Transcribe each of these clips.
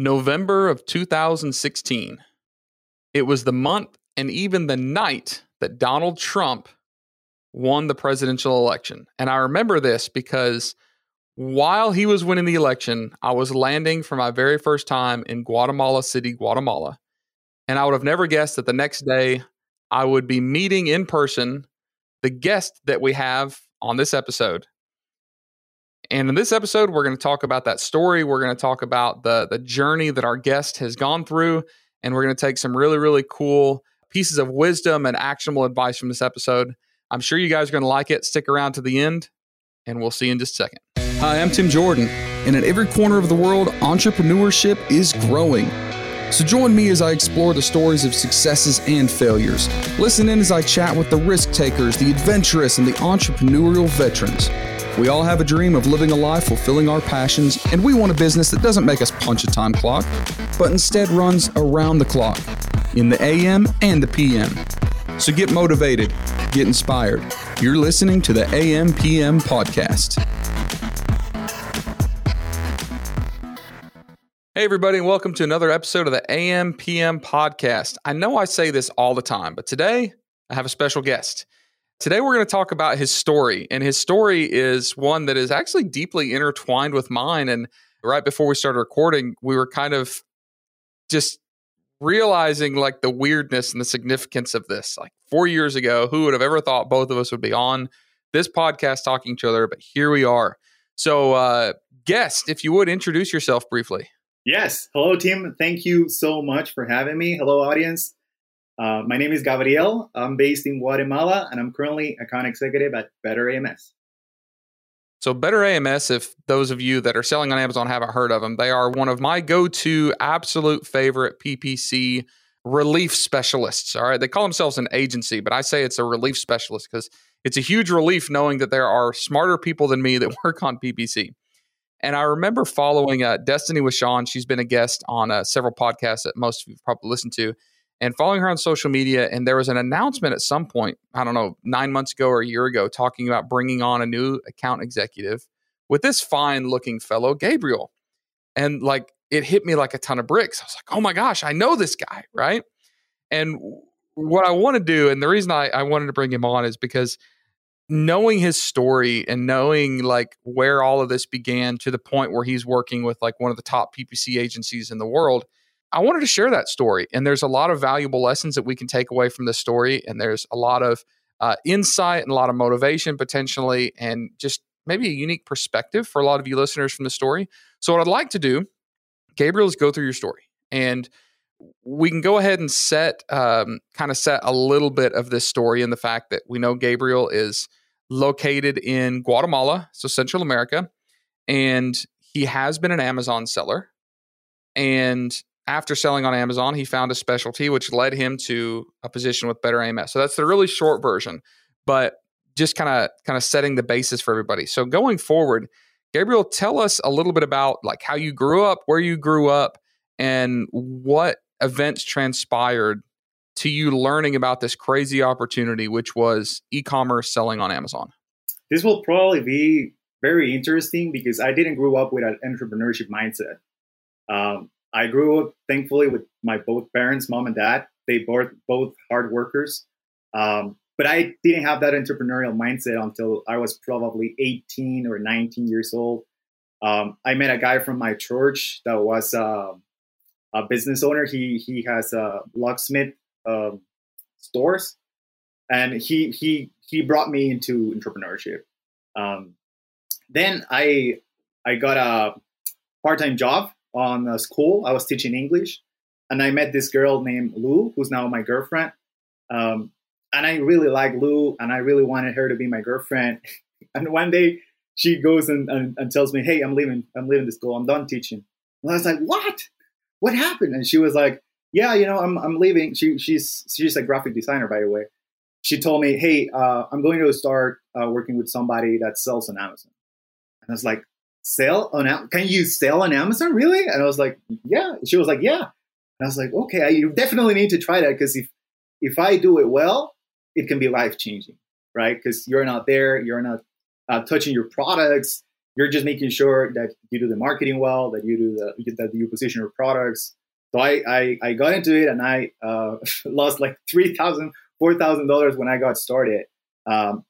November of 2016. It was the month and even the night that Donald Trump won the presidential election. And I remember this because while he was winning the election, I was landing for my very first time in Guatemala City, Guatemala. And I would have never guessed that the next day I would be meeting in person the guest that we have on this episode. And in this episode, we're going to talk about that story. We're going to talk about the the journey that our guest has gone through, and we're going to take some really really cool pieces of wisdom and actionable advice from this episode. I'm sure you guys are going to like it. Stick around to the end, and we'll see you in just a second. Hi, I'm Tim Jordan, and in every corner of the world, entrepreneurship is growing. So join me as I explore the stories of successes and failures. Listen in as I chat with the risk takers, the adventurous, and the entrepreneurial veterans. We all have a dream of living a life fulfilling our passions, and we want a business that doesn't make us punch a time clock, but instead runs around the clock in the AM and the PM. So get motivated, get inspired. You're listening to the AM PM podcast. Hey, everybody, and welcome to another episode of the AM PM podcast. I know I say this all the time, but today I have a special guest. Today, we're going to talk about his story, and his story is one that is actually deeply intertwined with mine. And right before we started recording, we were kind of just realizing like the weirdness and the significance of this. Like four years ago, who would have ever thought both of us would be on this podcast talking to each other? But here we are. So, uh, guest, if you would introduce yourself briefly. Yes. Hello, team. Thank you so much for having me. Hello, audience. Uh, my name is Gabriel. I'm based in Guatemala, and I'm currently account executive at Better AMS. So, Better AMS, if those of you that are selling on Amazon haven't heard of them, they are one of my go to absolute favorite PPC relief specialists. All right. They call themselves an agency, but I say it's a relief specialist because it's a huge relief knowing that there are smarter people than me that work on PPC. And I remember following uh, Destaney Wishon. She's been a guest on uh, several podcasts that most of you probably listened to. And following her on social media, and there was an announcement at some point, I don't know, nine months ago or a year ago, talking about bringing on a new account executive with this fine looking fellow, Gabriel. And like it hit me like a ton of bricks. I was like, oh my gosh, I know this guy, right? And what I want to do, and the reason I, I wanted to bring him on is because knowing his story and knowing like where all of this began to the point where he's working with like one of the top PPC agencies in the world, I wanted to share that story. And there's a lot of valuable lessons that we can take away from this story. And there's a lot of uh, insight and a lot of motivation potentially, and just maybe a unique perspective for a lot of you listeners from the story. So, what I'd like to do, Gabriel, is go through your story. And we can go ahead and set um, kind of set a little bit of this story in the fact that we know Gabriel is located in Guatemala, so Central America, and he has been an Amazon seller. And after selling on Amazon, he found a specialty which led him to a position with Better AMS. So that's the really short version, but just kind of kind of setting the basis for everybody. So going forward, Gabriel, tell us a little bit about like how you grew up, where you grew up, and what events transpired to you learning about this crazy opportunity, which was e commerce selling on Amazon? This will probably be very interesting because I didn't grow up with an entrepreneurship mindset. Um, I grew up, thankfully, with my both parents, mom and dad. They both both hard workers, um, but I didn't have that entrepreneurial mindset until I was probably 18 or 19 years old. Um, I met a guy from my church that was uh, a business owner. He he has a locksmith um, stores, and he he he brought me into entrepreneurship. Um, then I I got a part time job on school. I was teaching English, and I met this girl named Lou, who's now my girlfriend. Um, and I really like Lou, and I really wanted her to be my girlfriend. and one day she goes and, and, and, tells me, "Hey, I'm leaving. I'm leaving the school. I'm done teaching." And I was like, "What? What happened?" And she was like, yeah, you know, I'm, I'm leaving. She, she's, she's a graphic designer, by the way. She told me, hey, uh, I'm going to start uh, working with somebody that sells on Amazon. And I was like, sell on, can you sell on Amazon? Really? And I was like, yeah. She was like, yeah. And I was like, okay, you definitely need to try that because if, if I do it well, it can be life changing, right? Because you're not there, you're not uh, touching your products, you're just making sure that you do the marketing well, that you do the that you position your products. So I I, I got into it and I uh, lost like three thousand, four thousand dollars when I got started. Um,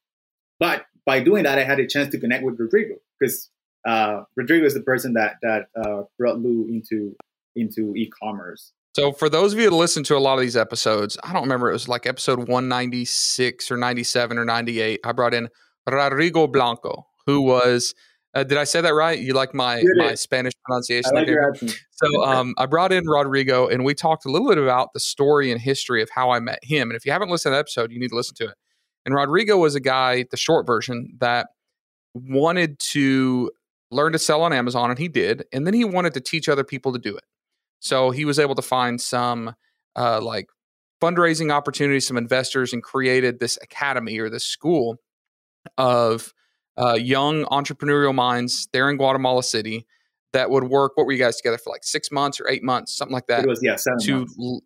but by doing that, I had a chance to connect with Rodrigo because uh, Rodrigo is the person that that uh, brought Lou into into e-commerce. So for those of you that listen to a lot of these episodes, I don't remember it was like episode 196 or 97 or 98. I brought in Rodrigo Blanco, who was uh, did I say that right? You like my my Spanish pronunciation? I like your so um, I brought in Rodrigo, and we talked a little bit about the story and history of how I met him. And if you haven't listened to that episode, you need to listen to it. And Rodrigo was a guy, the short version, that wanted to learn to sell on Amazon, and he did. And then he wanted to teach other people to do it. So he was able to find some uh, like fundraising opportunities, some investors, and created this academy or this school of uh, young entrepreneurial minds there in Guatemala City that would work. What were you guys together for like six months or eight months, something like that? It was yeah, seven to months. L-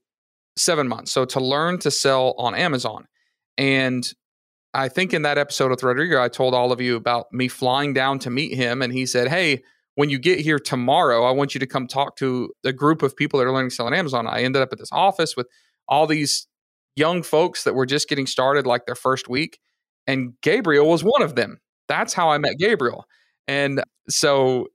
seven months. So to learn to sell on Amazon, and I think in that episode with Rodrigo, I told all of you about me flying down to meet him, and he said, "Hey." When you get here tomorrow, I want you to come talk to a group of people that are learning to sell on Amazon. I ended up at this office with all these young folks that were just getting started, like their first week, and Gabriel was one of them that's how I met Gabriel. And so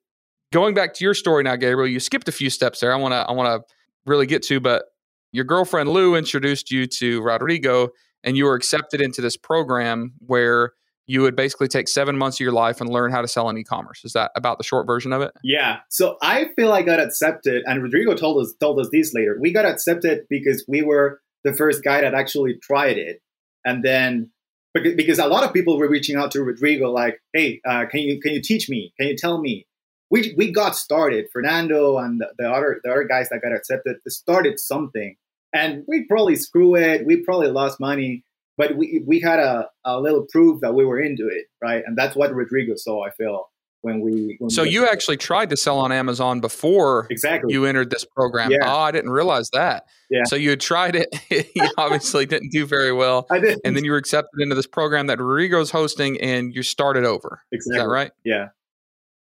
going back to your story now, Gabriel, you skipped a few steps there. I want to I want to really get to, but your girlfriend Lou introduced you to Rodrigo, and you were accepted into this program where you would basically take seven months of your life and learn how to sell on e-commerce. Is that about the short version of it? Yeah. So I feel I got accepted, and Rodrigo told us told us this later. We got accepted because we were the first guy that actually tried it, and then because a lot of people were reaching out to Rodrigo, like, "Hey, uh, can you can you teach me? Can you tell me?" We we got started. Fernando and the, the other the other guys that got accepted started something, and we probably screw it. We probably lost money, but we we had a, a little proof that we were into it, right? And that's what Rodrigo saw. I feel when we. When so we you actually tried to sell on Amazon before exactly you entered this program. Yeah. Oh, I didn't realize that. Yeah. So you had tried it. you obviously didn't do very well. I did, and then you were accepted into this program that Rodrigo's hosting, and you started over. Exactly. Is that right? Yeah.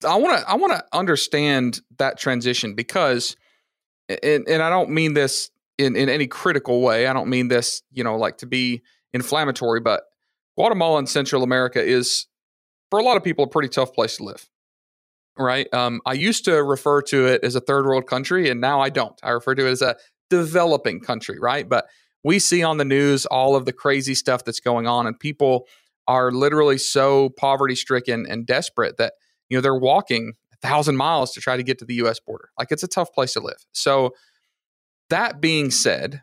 I want to I want to understand that transition because, and, and I don't mean this in in any critical way. I don't mean this, you know, like to be inflammatory, but Guatemala and Central America is for a lot of people a pretty tough place to live right? Um, i used to refer to it as a third world country and now i don't. I refer to it as a developing country right? But we see on the news all of the crazy stuff that's going on and people are literally so poverty stricken and desperate that you know they're walking a thousand miles to try to get to the us border. Like it's a tough place to live. So that being said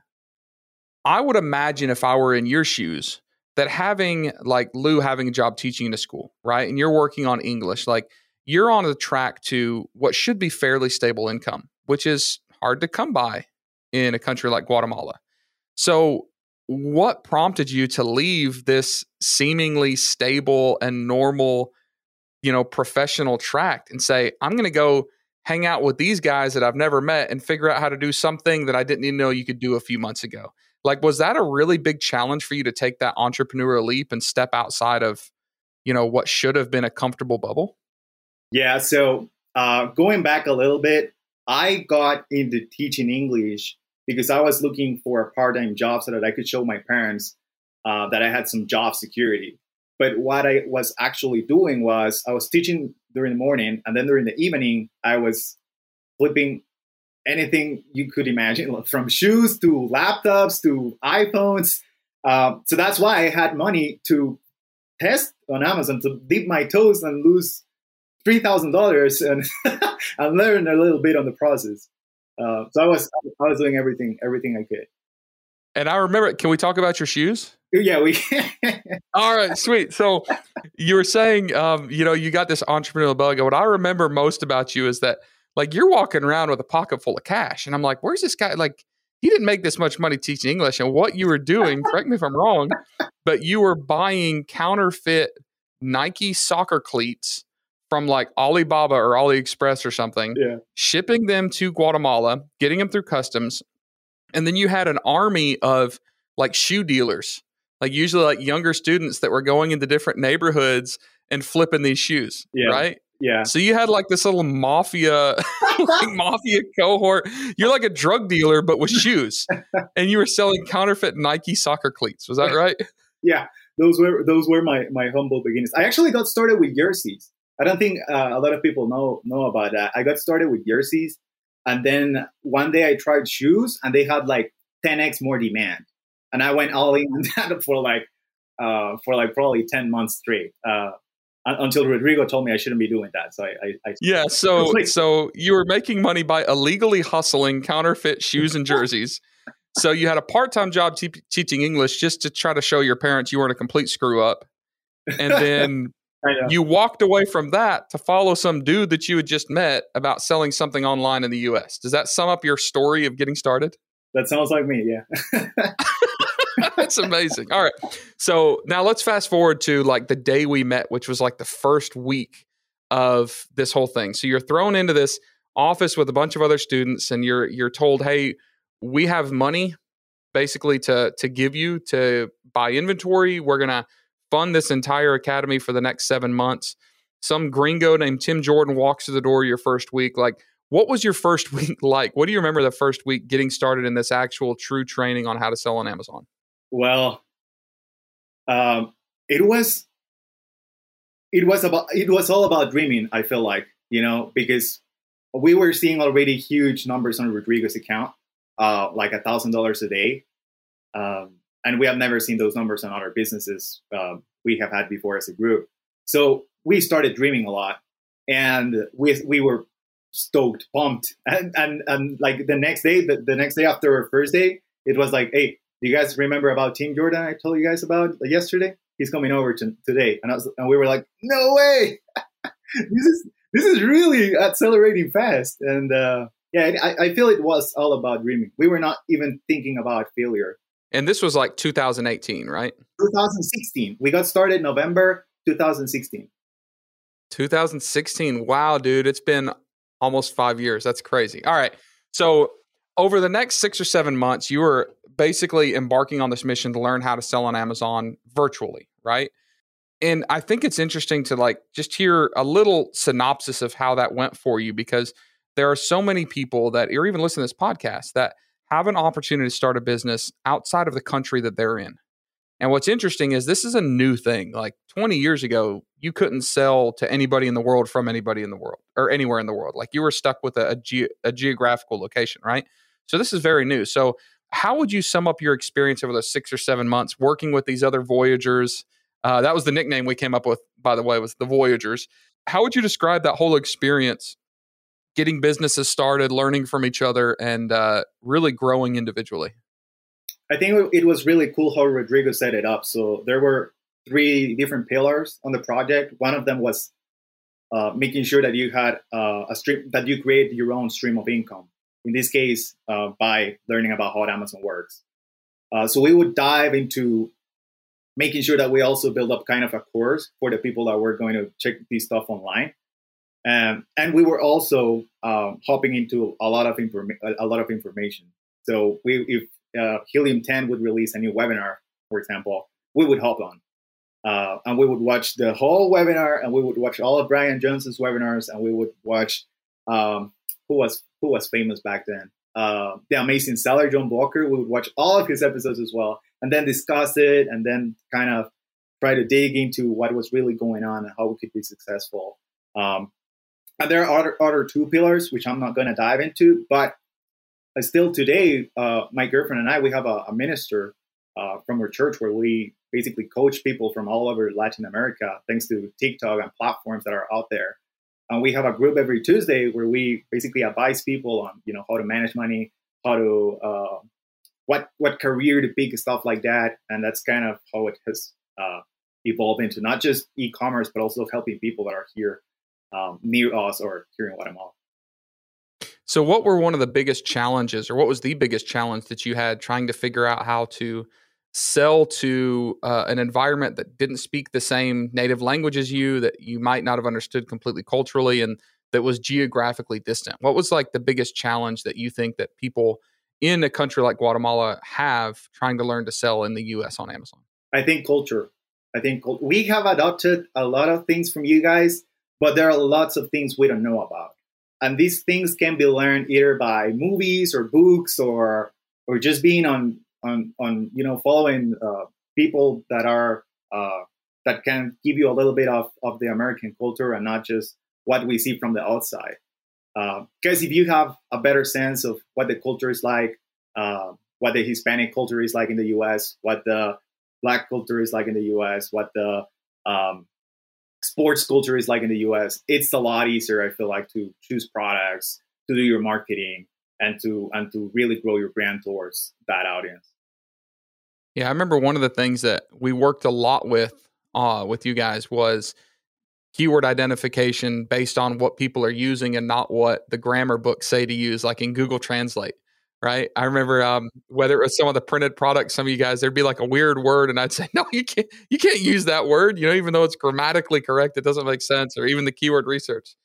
i would imagine if i were in your shoes that having like Lou having a job teaching in a school, right? And you're working on English, like you're on the track to what should be fairly stable income, which is hard to come by in a country like Guatemala. So, what prompted you to leave this seemingly stable and normal, you know, professional track and say, I'm going to go hang out with these guys that I've never met and figure out how to do something that I didn't even know you could do a few months ago? Like, was that a really big challenge for you to take that entrepreneurial leap and step outside of, you know, what should have been a comfortable bubble? Yeah. So uh, going back a little bit, I got into teaching English because I was looking for a part-time job so that I could show my parents uh, that I had some job security. But what I was actually doing was I was teaching during the morning, and then during the evening, I was flipping anything you could imagine, from shoes to laptops to iPhones. Uh, so that's why I had money to test on Amazon to dip my toes and lose three thousand dollars and and learn a little bit on the process. Uh, so I was I was doing everything everything I could. And I remember. Can we talk about your shoes? Yeah, we. All right, sweet. So you were saying, um, you know, you got this entrepreneurial bug. What I remember most about you is that like you're walking around with a pocket full of cash and i'm like where's this guy like he didn't make this much money teaching english and what you were doing correct me if i'm wrong but you were buying counterfeit nike soccer cleats from like alibaba or aliexpress or something yeah. shipping them to guatemala getting them through customs and then you had an army of like shoe dealers like usually like younger students that were going into different neighborhoods and flipping these shoes Yeah. right Yeah. So you had like this little mafia, like mafia cohort. You're like a drug dealer, but with shoes, and you were selling counterfeit Nike soccer cleats. Was that right? yeah, those were those were my my humble beginnings. I actually got started with jerseys. I don't think uh, a lot of people know know about that. I got started with jerseys, and then one day I tried shoes, and they had like 10x more demand, and I went all in on that for like uh, for like probably 10 months straight. Uh, until Rodrigo told me I shouldn't be doing that. So I, I, I yeah. So like, so you were making money by illegally hustling counterfeit shoes and jerseys. so you had a part time job te- teaching English just to try to show your parents you weren't a complete screw up, and then. You walked away from that to follow some dude that you had just met about selling something online in the US. Does that sum up your story of getting started? That sounds like me, yeah. That's amazing. All right. So now let's fast forward to like the day we met, which was like the first week of this whole thing. So you're thrown into this office with a bunch of other students and you're you're told, "Hey, we have money basically to to give you to buy inventory. We're going to fund this entire academy for the next 7 months." Some gringo named Tim Jordan walks through the door your first week like what was your first week like? What do you remember the first week getting started in this actual true training on how to sell on Amazon? Well, um, it was it was about it was all about dreaming. I feel like you know because we were seeing already huge numbers on Rodrigo's account, uh, like a thousand dollars a day, um, and we have never seen those numbers on other businesses uh, we have had before as a group. So we started dreaming a lot, and we we were stoked, pumped, and and, and like the next day, the, the next day after our first day, it was like, hey, do you guys remember about Tim Jordan I told you guys about yesterday? He's coming over to, today. And, was, and we were like, no way. this is this is really accelerating fast. And uh, yeah, I, I feel it was all about dreaming. We were not even thinking about failure. And this was like 2018, right? 2016. We got started November 2016. 2016. Wow, dude. It's been almost five years. That's crazy. All right. So over the next six or seven months, you were basically embarking on this mission to learn how to sell on Amazon virtually, right? And I think it's interesting to like just hear a little synopsis of how that went for you because there are so many people that are even listening to this podcast that have an opportunity to start a business outside of the country that they're in. And what's interesting is this is a new thing. Like 20 years ago, you couldn't sell to anybody in the world from anybody in the world or anywhere in the world. Like you were stuck with a, a, ge- a geographical location, right? So this is very new. So how would you sum up your experience over those six or seven months working with these other Voyagers? Uh, that was the nickname we came up with, by the way, was the Voyagers. How would you describe that whole experience, getting businesses started, learning from each other, and uh, really growing individually? I think it was really cool how Rodrigo set it up. So there were three different pillars on the project. One of them was uh, making sure that you had uh, a stream that you create your own stream of income in this case, uh, by learning about how Amazon works. Uh, so we would dive into making sure that we also build up kind of a course for the people that were going to check this stuff online. Um, and we were also um, hopping into a lot of informa- a lot of information. So we, if uh, Helium 10 would release a new webinar, for example, we would hop on. Uh, and we would watch the whole webinar and we would watch all of Brian Johnson's webinars and we would watch um, who was who was famous back then. Uh, the amazing seller John Walker. We would watch all of his episodes as well, and then discuss it, and then kind of try to dig into what was really going on and how we could be successful. Um, and there are other, other two pillars which I'm not going to dive into, but still today, uh, my girlfriend and I we have a, a minister uh, from our church where we basically coach people from all over Latin America, thanks to TikTok and platforms that are out there. And we have a group every Tuesday where we basically advise people on, you know, how to manage money, how to, uh, what what career to pick, stuff like that. And that's kind of how it has uh, evolved into not just e-commerce, but also helping people that are here um, near us or here in Guatemala. So, what were one of the biggest challenges, or what was the biggest challenge that you had trying to figure out how to sell to uh, an environment that didn't speak the same native language as you, that you might not have understood completely culturally, and that was geographically distant? What was like the biggest challenge that you think that people in a country like Guatemala have trying to learn to sell in the US on Amazon? I think culture. I think we have adopted a lot of things from you guys, but there are lots of things we don't know about. And these things can be learned either by movies or books or or just being on on on you know following uh, people that are uh, that can give you a little bit of, of the American culture and not just what we see from the outside. Because uh, if you have a better sense of what the culture is like, uh, what the Hispanic culture is like in the U.S., what the Black culture is like in the U.S., what the um, sports culture is like in the US, it's a lot easier, I feel like, to choose products, to do your marketing, and to and to really grow your brand towards that audience. Yeah, I remember one of the things that we worked a lot with uh, with you guys was keyword identification based on what people are using and not what the grammar books say to use, like in Google Translate right? I remember um, whether it was some of the printed products, some of you guys, there'd be like a weird word, and I'd say, no, you can't, you can't use that word. You know, even though it's grammatically correct, it doesn't make sense, or even the keyword research.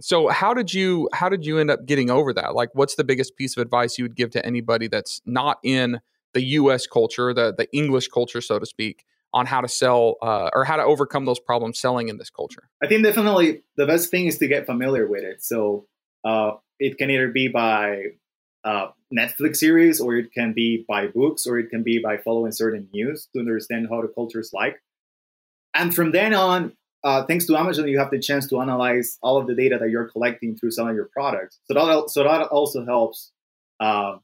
So, how did you how did you end up getting over that? Like, what's the biggest piece of advice you would give to anybody that's not in the U.S. culture, the the English culture, so to speak, on how to sell uh, or how to overcome those problems selling in this culture? I think definitely the best thing is to get familiar with it. So uh, it can either be by uh, Netflix series, or it can be by books, or it can be by following certain news to understand how the culture is like. And from then on, uh, thanks to Amazon, you have the chance to analyze all of the data that you're collecting through selling your products. So that so that also helps. Uh,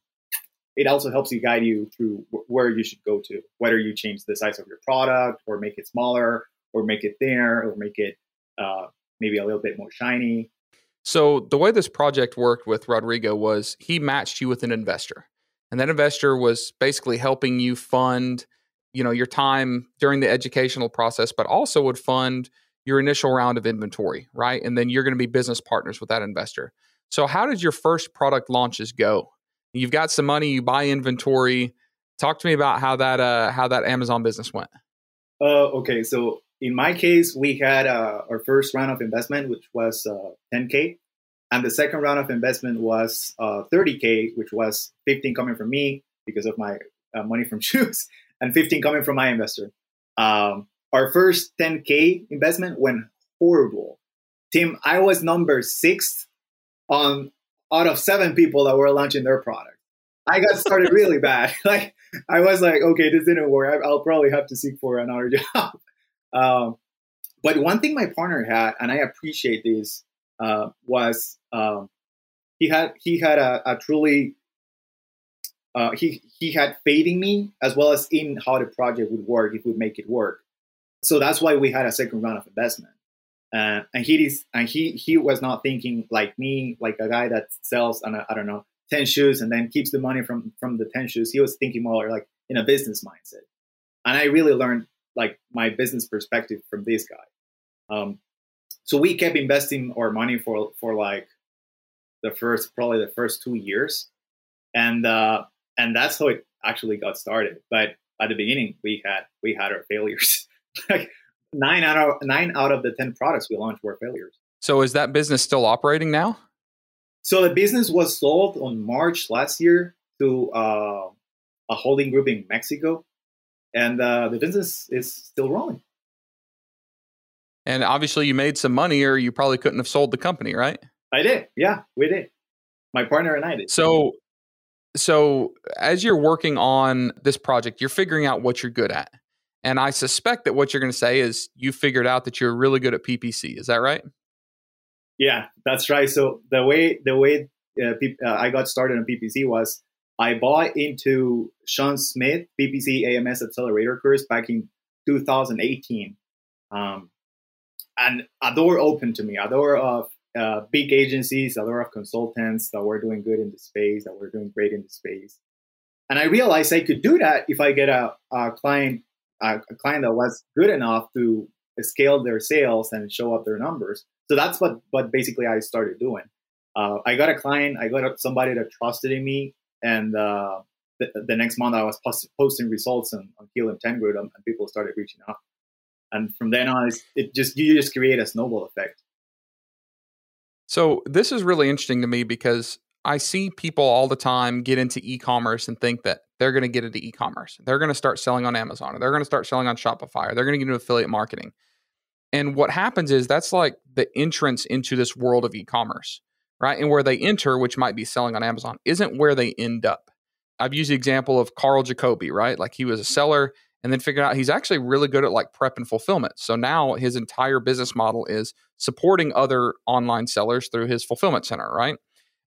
it also helps you guide you through where you should go to, whether you change the size of your product, or make it smaller, or make it thinner, or make it uh, maybe a little bit more shiny. So the way this project worked with Rodrigo was he matched you with an investor. And that investor was basically helping you fund, you know, your time during the educational process, but also would fund your initial round of inventory, right? And then you're going to be business partners with that investor. So how did your first product launches go? You've got some money, you buy inventory. Talk to me about how that uh, how that Amazon business went. Uh, okay, so in my case, we had uh, our first round of investment, which was uh, 10K. And the second round of investment was uh, 30K, which was 15 coming from me because of my uh, money from shoes, and 15 coming from my investor. Um, our first 10K investment went horrible. Tim, I was number six on out of seven people that were launching their product. I got started really bad. Like I was like, okay, this didn't work. I'll probably have to seek for another job. Um, but one thing my partner had, and I appreciate this, uh, was um, he had he had a, a truly uh, he he had faith in me as well as in how the project would work if we make it work. So that's why we had a second round of investment. And he is and he he was not thinking like me, like a guy that sells I don't know ten shoes and then keeps the money from from the ten shoes. He was thinking more like in a business mindset. And I really learned like my business perspective from this guy. Um, so we kept investing our money for for like the first probably the first two years, and uh, and that's how it actually got started. But at the beginning, we had we had our failures. like nine out of nine out of the ten products we launched were failures. So is that business still operating now? So the business was sold on March last year to uh, a holding group in Mexico and uh, the business is still rolling. And obviously, you made some money, or you probably couldn't have sold the company, right? I did. Yeah, we did. My partner and I did. So, so as you're working on this project, you're figuring out what you're good at. And I suspect that what you're going to say is you figured out that you're really good at PPC. Is that right? Yeah, that's right. So the way the way uh, uh, I got started on PPC was I bought into Sean Smith PPC AMS Accelerator course back in 2018. Um, and a door opened to me, a door of uh, big agencies, a door of consultants that were doing good in the space, that were doing great in the space. And I realized I could do that if I get a, a client, a, a client that was good enough to scale their sales and show up their numbers. So that's what, what basically I started doing. Uh, I got a client, I got somebody that trusted in me and uh, the, the, next month, I was post- posting results on, on Helium 10 Grid, and people started reaching out. And from then on, it just you just create a snowball effect. So this is really interesting to me because I see people all the time get into e-commerce and think that they're going to get into e-commerce. They're going to start selling on Amazon, or they're going to start selling on Shopify, or they're going to get into affiliate marketing. And what happens is that's like the entrance into this world of e-commerce, right? And where they enter, which might be selling on Amazon, isn't where they end up. I've used the example of Carl Jacoby, right? Like he was a mm-hmm. seller and then figured out he's actually really good at like prep and fulfillment. So now his entire business model is supporting other online sellers through his fulfillment center, right?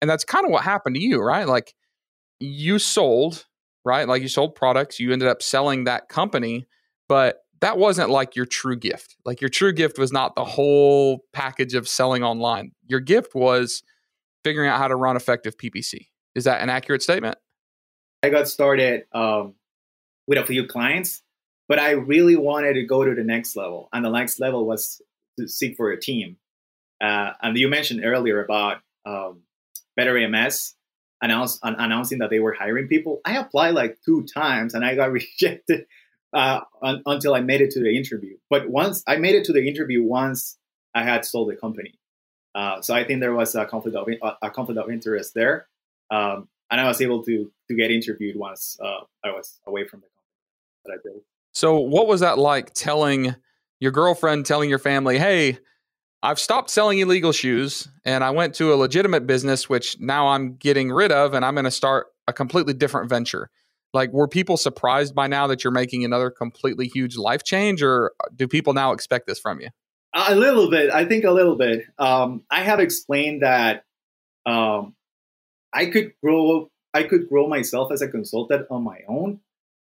And that's kind of what happened to you, right? Like you sold, right? Like you sold products, you ended up selling that company, but that wasn't like your true gift. Like your true gift was not the whole package of selling online. Your gift was figuring out how to run effective PPC. Is that an accurate statement? I got started um, with a few clients, but I really wanted to go to the next level. And the next level was to seek for a team. Uh, and you mentioned earlier about um, Better AMS announce, announcing that they were hiring people. I applied like two times and I got rejected uh, un- until I made it to the interview. But once I made it to the interview, once I had sold the company. Uh, so I think there was a conflict of a conflict of interest there, um, and I was able to to get interviewed once uh, I was away from the company that I built. So, what was that like telling your girlfriend, telling your family, "Hey, I've stopped selling illegal shoes, and I went to a legitimate business, which now I'm getting rid of, and I'm going to start a completely different venture." Like, were people surprised by now that you're making another completely huge life change, or do people now expect this from you? A little bit. I think a little bit. Um, I have explained that um, I could grow. I could grow myself as a consultant on my own,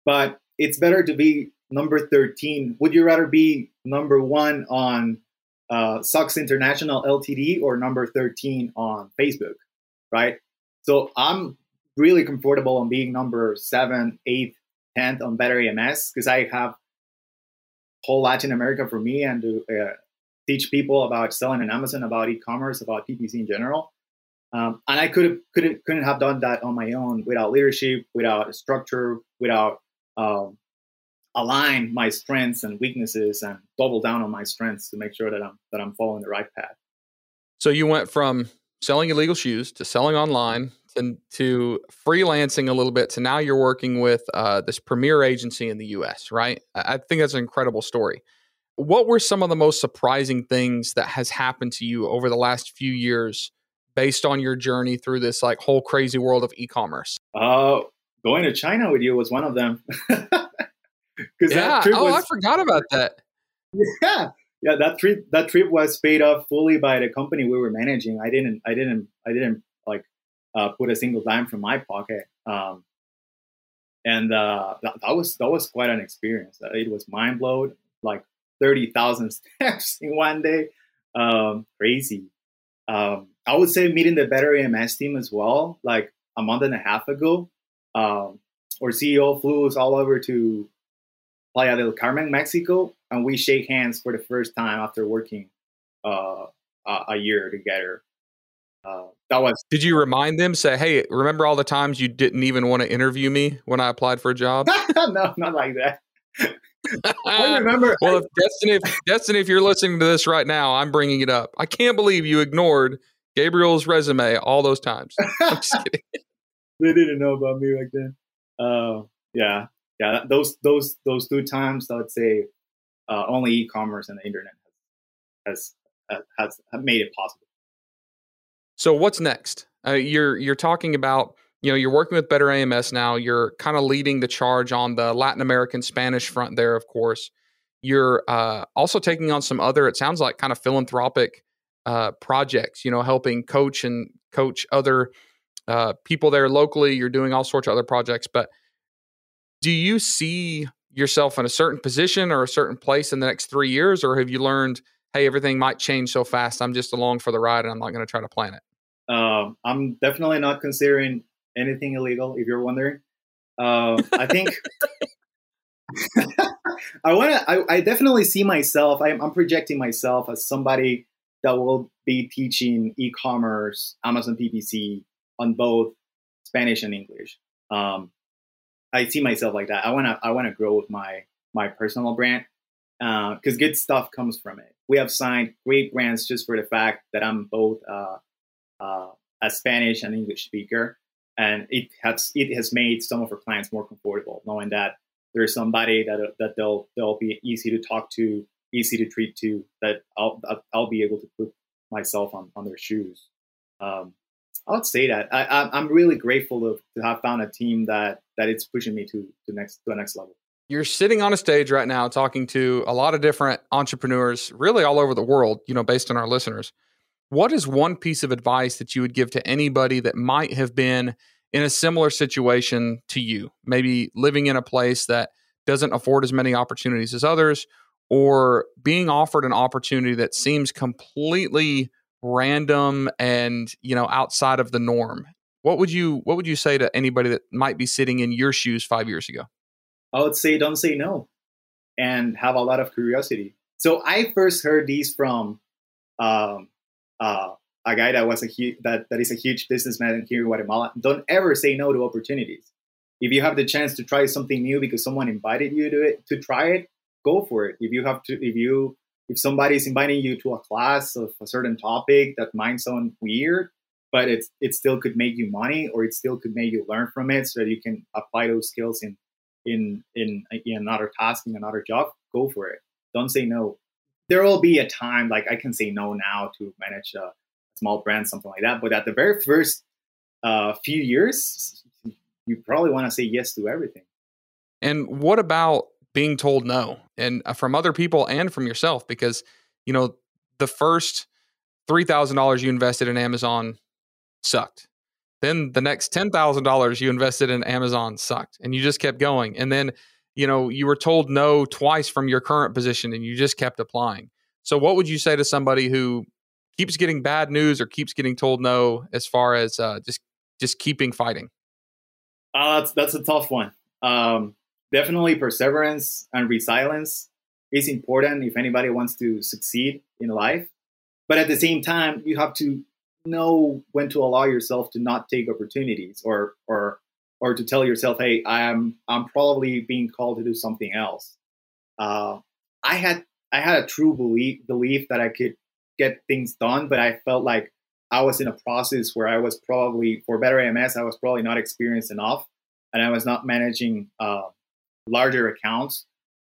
but it's better to be number 13. Would you rather be number one on uh, Socks International Ltd or number 13 on Facebook, right? So I'm really comfortable on being number seven, eighth, tenth on Better AMS because I have whole Latin America for me and uh, teach people about selling on Amazon, about e-commerce, about PPC in general. Um, and I could couldn't couldn't have done that on my own without leadership, without structure, without um, align my strengths and weaknesses and double down on my strengths to make sure that I'm that I'm following the right path. So you went from selling illegal shoes to selling online to, to freelancing a little bit to now you're working with uh, this premier agency in the U.S. Right? I think that's an incredible story. What were some of the most surprising things that has happened to you over the last few years based on your journey through this like whole crazy world of e-commerce? Uh, going to China with you was one of them. because yeah. oh, was, I forgot about that. Yeah, yeah. That trip that trip was paid off fully by the company we were managing. I didn't. I didn't. I didn't like uh, put a single dime from my pocket. Um, and uh, that, that, was that was quite an experience. It was mind blowing, like thirty thousand steps in one day. Um, crazy. Um, I would say meeting the Better AMS team as well. Like a month and a half ago, um, our CEO flew us all over to Playa del Carmen, Mexico, and we shake hands for the first time after working uh, a year together. Uh, that was. Did you remind them? Say, hey, remember all the times you didn't even want to interview me when I applied for a job? no, not like that. I remember. well, if Destaney, if, Destaney, if you're listening to this right now, I'm bringing it up. I can't believe you ignored Gabriel's resume all those times. I'm just kidding. they didn't know about me back then. Uh, yeah, yeah, those those those two times, I would say, uh, only e-commerce and the internet has has has made it possible. So what's next? Uh, you're you're talking about you know you're working with Better AMS now. You're kind of leading the charge on the Latin American Spanish front there, of course. You're uh, also taking on some other, it sounds like, kind of philanthropic uh, projects. You know, helping coach and coach other uh, people there locally. You're doing all sorts of other projects, but do you see yourself in a certain position or a certain place in the next three years, or have you learned, hey, everything might change so fast? I'm just along for the ride, and I'm not going to try to plan it. Um, I'm definitely not considering anything illegal. If you're wondering, uh, I think I want to. I, I, definitely see myself. I, I'm projecting myself as somebody that will be teaching e-commerce, Amazon PPC on both Spanish and English. Um, I see myself like that. I wanna I wanna grow with my my personal brand because uh, good stuff comes from it. We have signed great brands just for the fact that I'm both uh, uh, a Spanish and English speaker, and it has it has made some of our clients more comfortable knowing that there's somebody that that they'll they'll be easy to talk to easy to treat to, That I'll I'll be able to put myself on on their shoes. Um, I would say that I, I'm really grateful to, to have found a team that that it's pushing me to the next to the next level. You're sitting on a stage right now talking to a lot of different entrepreneurs, really all over the world. You know, based on our listeners. What is one piece of advice that you would give to anybody that might have been in a similar situation to you? Maybe living in a place that doesn't afford as many opportunities as others, or being offered an opportunity that seems completely random and you know outside of the norm. What would you what would you say to anybody that might be sitting in your shoes five years ago? I would say don't say no and have a lot of curiosity. So i first heard these from um, uh, a guy that was a huge that, that is a huge businessman here in guatemala don't ever say no to opportunities if you have the chance to try something new because someone invited you to it to try it go for it if you have to if you if somebody's inviting you to a class of a certain topic that might sound weird, but it's it still could make you money or it still could make you learn from it so that you can apply those skills in in in, in another task in another job, go for it. Don't say no. There will be a time like I can say no now to manage a small brand, something like that. But at the very first uh, few years, you probably want to say yes to everything. And what about being told no and uh, from other people and from yourself because you know the first $3000 you invested in amazon sucked then the next $10000 you invested in amazon sucked and you just kept going and then you know you were told no twice from your current position and you just kept applying. So what would you say to somebody who keeps getting bad news or keeps getting told no as far as uh, just just keeping fighting? Uh, that's that's a tough one. Um, definitely perseverance and resilience is important if anybody wants to succeed in life. But at the same time, you have to know when to allow yourself to not take opportunities or or or to tell yourself, hey, I'm I'm probably being called to do something else. Uh, I had I had a true belief belief that I could get things done, but I felt like I was in a process where I was probably for better AMS, I was probably not experienced enough, and I was not managing uh, larger accounts.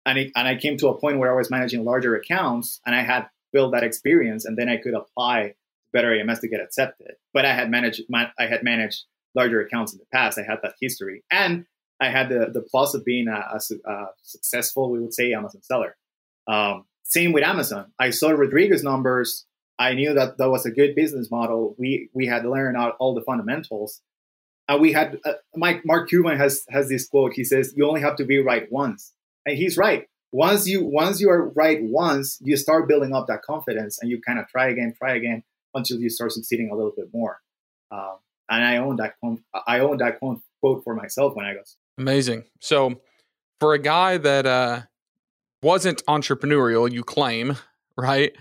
And, it, and I came to a point where I was managing larger accounts and I had built that experience and then I could apply better AMS to get accepted. But I had managed my, I had managed larger accounts in the past. I had that history. And I had the, the plus of being a, a, a successful, we would say, Amazon seller. Um, same with Amazon. I saw Rodrigo's numbers. I knew that that was a good business model. We we had learned out all the fundamentals, uh, we had uh, Mike Mark Cuban has has this quote. He says, "You only have to be right once," and he's right. Once you once you are right once, you start building up that confidence, and you kind of try again, try again until you start succeeding a little bit more. Um, and I own that I own that quote for myself when I go. Amazing. So, for a guy that uh, wasn't entrepreneurial, you claim right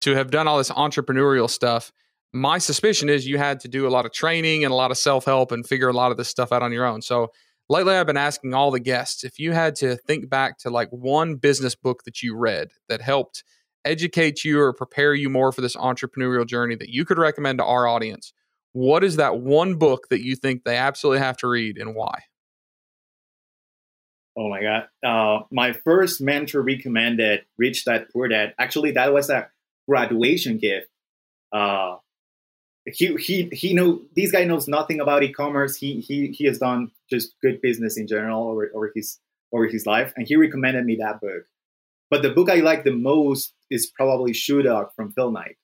to have done all this entrepreneurial stuff my suspicion is you had to do a lot of training and a lot of self help and figure a lot of this stuff out on your own. So lately, I've been asking all the guests if you had to think back to like one business book that you read that helped educate you or prepare you more for this entrepreneurial journey that you could recommend to our audience. What is that one book that you think they absolutely have to read and why? Oh my God. Uh, my first mentor recommended Rich Dad Poor Dad. Actually, that was a graduation gift. Uh, he he he know this guy knows nothing about e-commerce. He he he has done just good business in general over, over his over his life, and he recommended me that book. But the book I like the most is probably Shoe Dog from Phil Knight,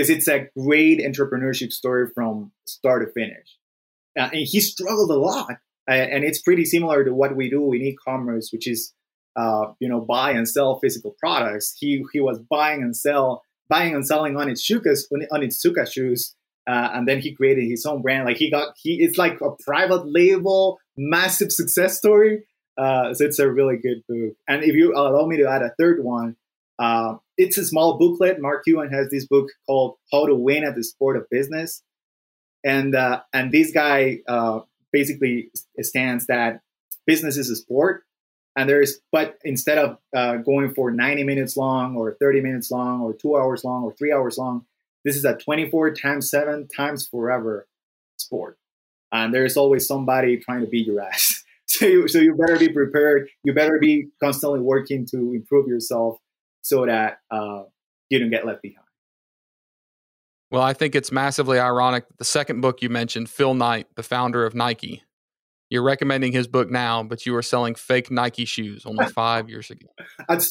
because uh, it's a great entrepreneurship story from start to finish. Uh, and he struggled a lot, and it's pretty similar to what we do in e-commerce, which is uh, you know buy and sell physical products. He he was buying and sell buying and selling Onitsukas Onitsuka shoes. Uh, and then he created his own brand. Like he got, he it's like a private label, massive success story. Uh, so it's a really good book. And if you allow me to add a third one, uh, it's a small booklet. Mark Cuban has this book called How to Win at the Sport of Business, and uh, and this guy uh, basically stands that business is a sport, and there's but instead of uh, going for 90 minutes long or 30 minutes long or two hours long or three hours long this is a 24 times 7 times forever sport and there's always somebody trying to beat your ass so you, so you better be prepared. You better be constantly working to improve yourself so that uh, you don't get left behind. Well, I think it's massively ironic that the second book you mentioned, Phil Knight, the founder of Nike, you're recommending his book now, but you were selling fake Nike shoes only five years ago.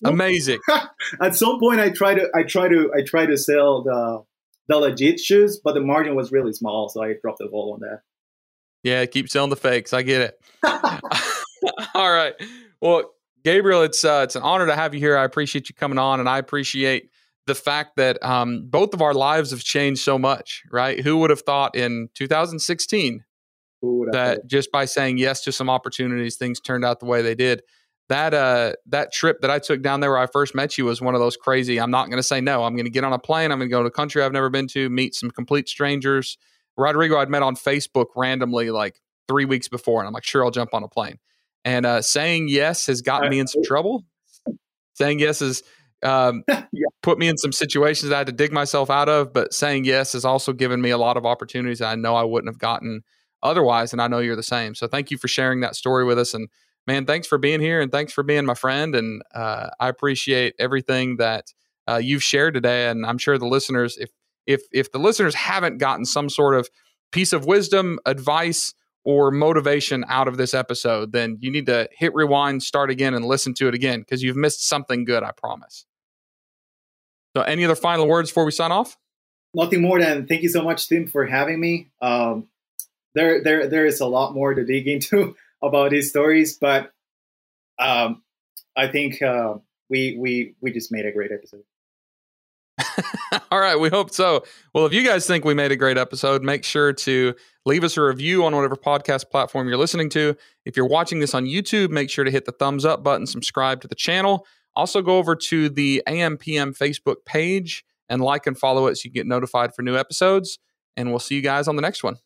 Amazing. at some point, I try to, I try to, I try to sell the the legit shoes, but the margin was really small, so I dropped the ball on that. Yeah, keep selling the fakes. I get it. All right. Well, Gabriel, it's uh, it's an honor to have you here. I appreciate you coming on, and I appreciate the fact that um, both of our lives have changed so much. Right? Who would have thought in 2016 that just by saying yes to some opportunities, things turned out the way they did. That uh, that trip that I took down there where I first met you was one of those crazy. I'm not going to say no. I'm going to get on a plane. I'm going to go to a country I've never been to, meet some complete strangers. Rodrigo, I'd met on Facebook randomly like three weeks before, and I'm like, sure, I'll jump on a plane. And uh, saying yes has gotten me in some trouble. Saying yes has um, yeah. put me in some situations I had to dig myself out of. But saying yes has also given me a lot of opportunities I know I wouldn't have gotten otherwise. And I know you're the same. So thank you for sharing that story with us. And man, thanks for being here and thanks for being my friend. And uh, I appreciate everything that uh, you've shared today. And I'm sure the listeners, if if if the listeners haven't gotten some sort of piece of wisdom, advice, or motivation out of this episode, then you need to hit rewind, start again, and listen to it again because you've missed something good. I promise. So, any other final words before we sign off? Nothing more than thank you so much, Tim, for having me. Um, there there there is a lot more to dig into about these stories, but um, I think uh, we we we just made a great episode. All right, we hope so. Well, if you guys think we made a great episode, make sure to leave us a review on whatever podcast platform you're listening to. If you're watching this on YouTube, make sure to hit the thumbs up button, subscribe to the channel. Also, go over to the AMPM Facebook page and like and follow it so you get notified for new episodes. And we'll see you guys on the next one.